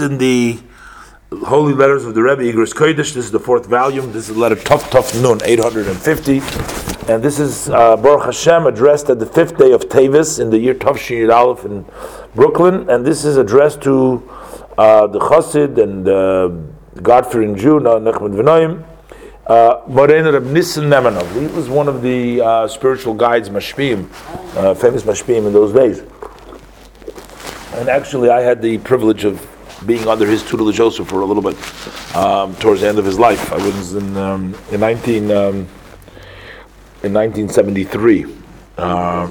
in the Holy Letters of the Rebbe Igros Kodesh. This is the fourth volume. This is the letter Tuf Tuf Nun, 850. And this is uh, Baruch Hashem addressed at the fifth day of Teves in the year Tuf Shin Aleph in Brooklyn. And this is addressed to uh, the Chassid and uh, God-fearing Jew, Nechmed Venoim, Moren Reb Nissen Nemanov. He was one of the uh, spiritual guides, Mashpim, uh, famous Mashpim in those days. And actually, I had the privilege of being under his tutelage also for a little bit um, towards the end of his life. I was in um, in 19 um, in 1973 uh,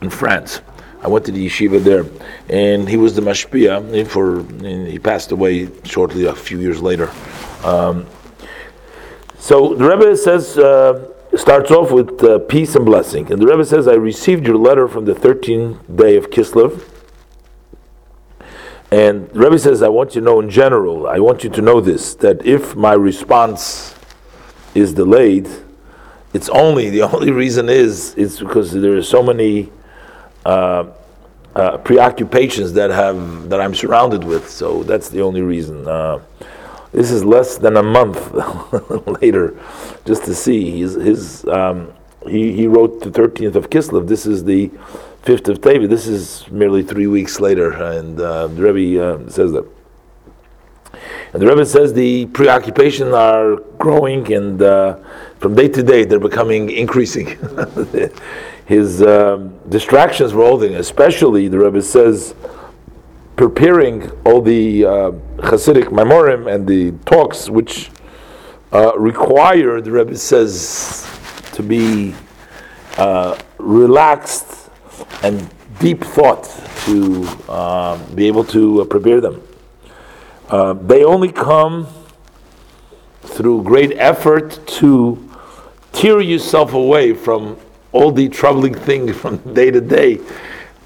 in France. I went to the yeshiva there, and he was the mashpia. For he passed away shortly a few years later. Um, so the Rebbe says. Uh, starts off with uh, peace and blessing, and the Rebbe says, "I received your letter from the 13th day of Kislev, and Rebbe says, I want you to know in general, I want you to know this, that if my response is delayed, it's only, the only reason is, it's because there are so many uh, uh, preoccupations that have, that I'm surrounded with, so that's the only reason. Uh, this is less than a month later, just to see. His, his um, he, he wrote the 13th of Kislev. This is the fifth of Teves. This is merely three weeks later, and uh, the Rebbe uh, says that. And the Rebbe says the preoccupations are growing, and uh, from day to day they're becoming increasing. His um, distractions were holding, especially the Rebbe says, preparing all the uh, Hasidic maimorim and the talks which uh, require, the Rebbe says, to be uh, relaxed and deep thought to uh, be able to uh, prepare them. Uh, they only come through great effort to tear yourself away from all the troubling things from day to day.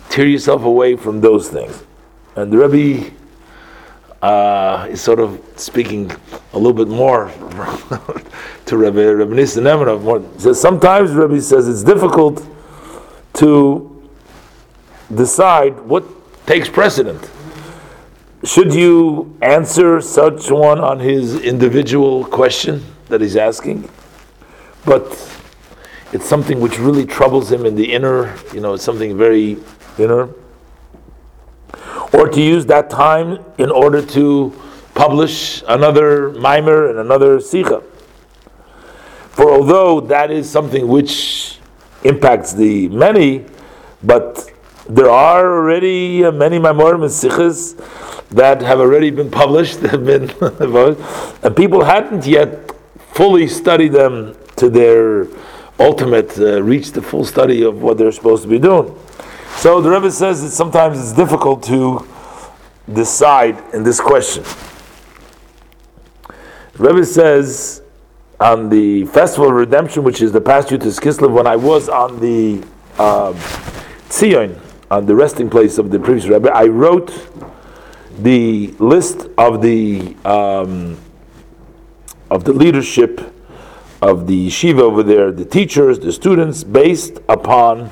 Tear yourself away from those things. And the Rebbe uh, is sort of speaking a little bit more to Rebbe, Rebbe Nissen says sometimes Rebbe says it's difficult to decide what takes precedent. Should you answer such one on his individual question that he's asking? But it's something which really troubles him in the inner, you know, it's something very inner. Or to use that time in order to publish another maimer and another sikha. For although that is something which impacts the many, but there are already uh, many Maimorim and Sichos that have already been published, have been, and people hadn't yet fully studied them to their ultimate, uh, reach the full study of what they're supposed to be doing. So the Rebbe says that sometimes it's difficult to decide in this question. The Rebbe says on the Festival of Redemption, which is the past Yud Tes when I was on the uh, Tzion, on the resting place of the previous rabbi, I wrote the list of the um, of the leadership of the yeshiva over there, the teachers, the students, based upon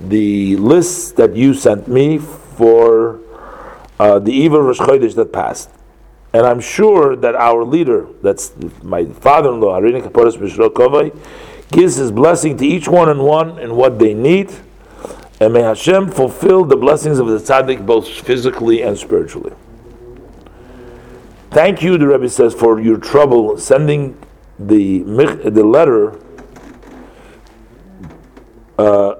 the lists that you sent me for uh, the Erev Rosh Chodesh that passed. And I'm sure that our leader, that's my father-in-law, Harini Kaporos Kovai, gives his blessing to each one and one and what they need and may Hashem fulfill the blessings of the tzaddik both physically and spiritually. Thank you, the Rebbe says, for your trouble sending the the letter uh.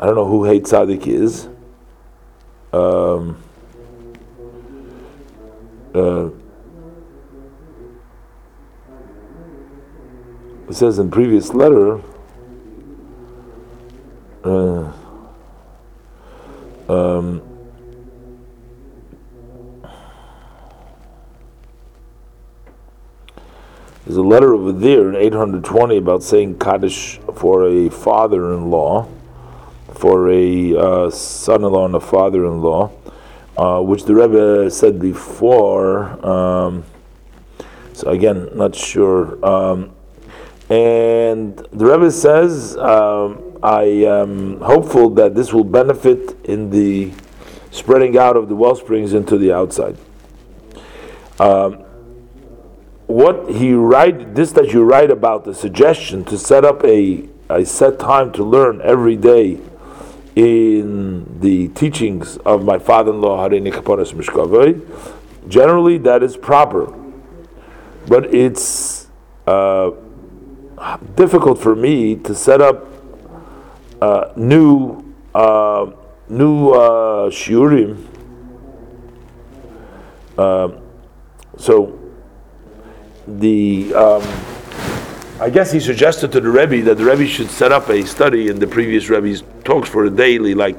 I don't know who Hey Tzaddik is. Um, uh, it says in previous letter uh, um, there's a letter over there in 820 about saying Kaddish for a father-in-law, for a uh, son-in-law and a father-in-law, uh, which the Rebbe said before. Um, so again, not sure. Um, and the Rebbe says, um, I am hopeful that this will benefit in the spreading out of the well springs into the outside. Um, what he write this that you write about the suggestion to set up a a set time to learn every day in the teachings of my father-in-law Harini Mishkavoi, generally that is proper, but it's uh, difficult for me to set up uh, new uh, new uh, shiurim. Uh, so the um, I guess he suggested to the Rebbe that the Rebbe should set up a study in the previous Rebbe's talks for a daily, like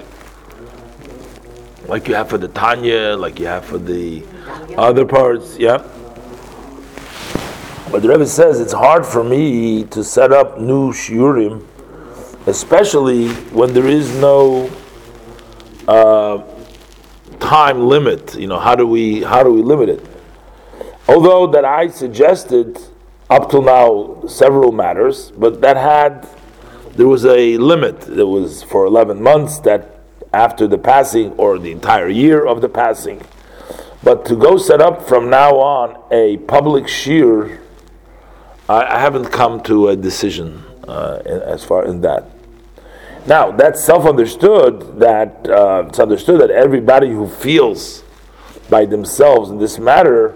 like you have for the Tanya, like you have for the other parts, yeah. But the Rebbe says it's hard for me to set up new shiurim, especially when there is no uh, time limit. You know, how do we how do we limit it? Although that I suggested up till now several matters, but that had there was a limit. It was for eleven months that after the passing or the entire year of the passing. But to go set up from now on a public shiur, I, I haven't come to a decision uh, in, as far in that. Now that's self-understood that uh, it's understood that everybody who feels by themselves in this matter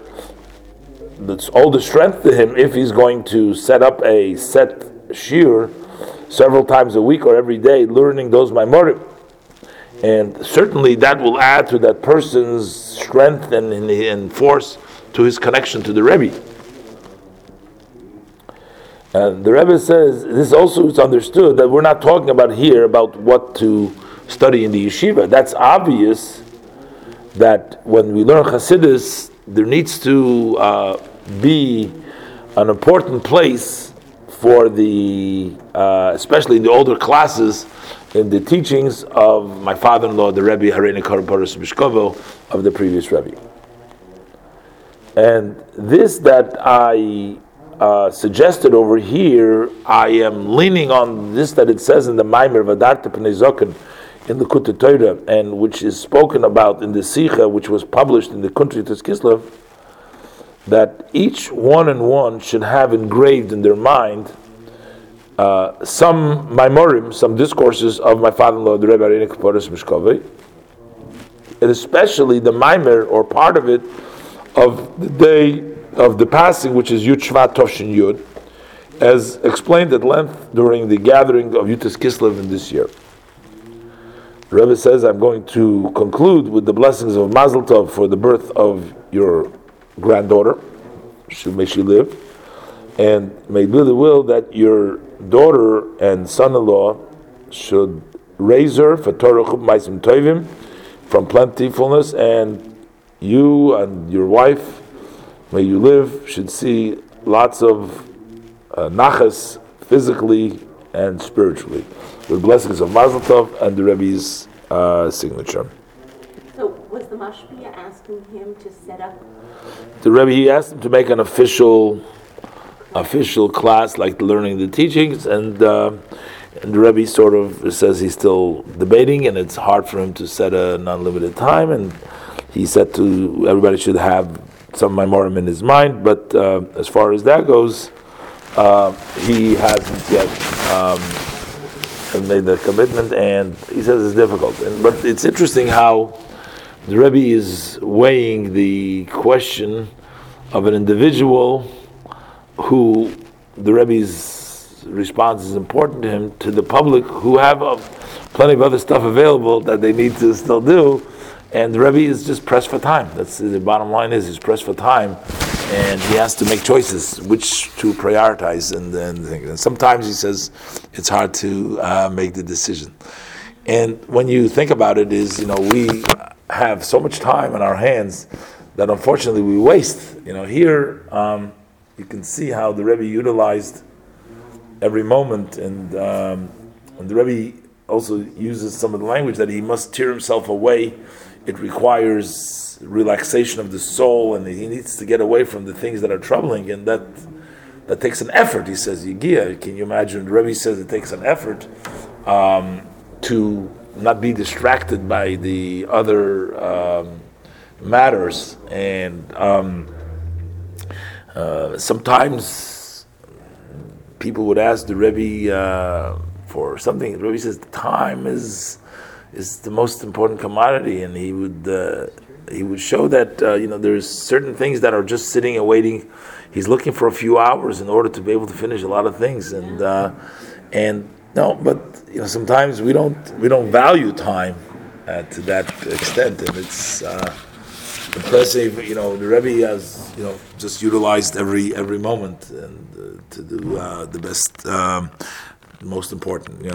that's all the strength to him if he's going to set up a set shiur several times a week or every day, learning those maimorim. And certainly that will add to that person's strength and, and force to his connection to the Rebbe. And the Rebbe says this also is understood that we're not talking about here about what to study in the yeshiva. That's obvious that when we learn Hasidus, there needs to uh, be an important place for the, uh, especially in the older classes, in the teachings of my father-in-law, the Rebbe Hareni Karaparis Mishkovo of the previous Rebbe. And this that I uh, suggested over here, I am leaning on this that it says in the Maimer Vadarta Pnei in the Kutta Torah, and which is spoken about in the Sikha, which was published in the country of Kislev, that each one and one should have engraved in their mind uh, some maimorim, some discourses of my father-in-law, the Rebbe Poris Mishkove, and especially the maimer or part of it of the day of the passing, which is Yud Shvat Toshin Yud, as explained at length during the gathering of Yud Tes Kislev in this year. The Rebbe says, I'm going to conclude with the blessings of Mazel Tov for the birth of your granddaughter. May she live. And may be the will that your daughter and son-in-law should raise her for Torah Maisim Tovim from plentifulness, and you and your wife, may you live, should see lots of uh, nachas physically and spiritually, with blessings of Mazel Tov and the Rebbe's uh, signature. So was the mashpia asking him to set up? The Rebbe he asked him to make an official, official class like learning the teachings, and uh, and the Rebbe sort of says he's still debating, and it's hard for him to set an unlimited time, and he said to everybody should have some maimorim in his mind, but uh, as far as that goes, uh, he hasn't yet. Um, made the commitment, and he says it's difficult. And, but it's interesting how the Rebbe is weighing the question of an individual who the Rebbe's response is important to him, to the public who have uh, plenty of other stuff available that they need to still do, and the Rebbe is just pressed for time. That's the bottom line is he's pressed for time, and he has to make choices which to prioritize. And then sometimes he says it's hard to uh, make the decision. And when you think about it, is you know we have so much time on our hands that unfortunately we waste. You know, here um, you can see how the Rebbe utilized every moment, and um, and the Rebbe also uses some of the language that he must tear himself away. It requires relaxation of the soul, and he needs to get away from the things that are troubling, and that that takes an effort. He says, "Yigia." Can you imagine? The Rebbe says it takes an effort um, to not be distracted by the other um, matters. And um, uh, sometimes people would ask the Rebbe uh, for something. The Rebbe says time is is the most important commodity, and he would uh, he would show that uh, you know there's certain things that are just sitting and waiting. He's looking for a few hours in order to be able to finish a lot of things, and uh, and no, but you know sometimes we don't we don't value time uh, to that extent, and it's. Uh, impressive. You know, the Rebbe has you know just utilized every every moment and uh, to do uh, the best, um, most important. You know.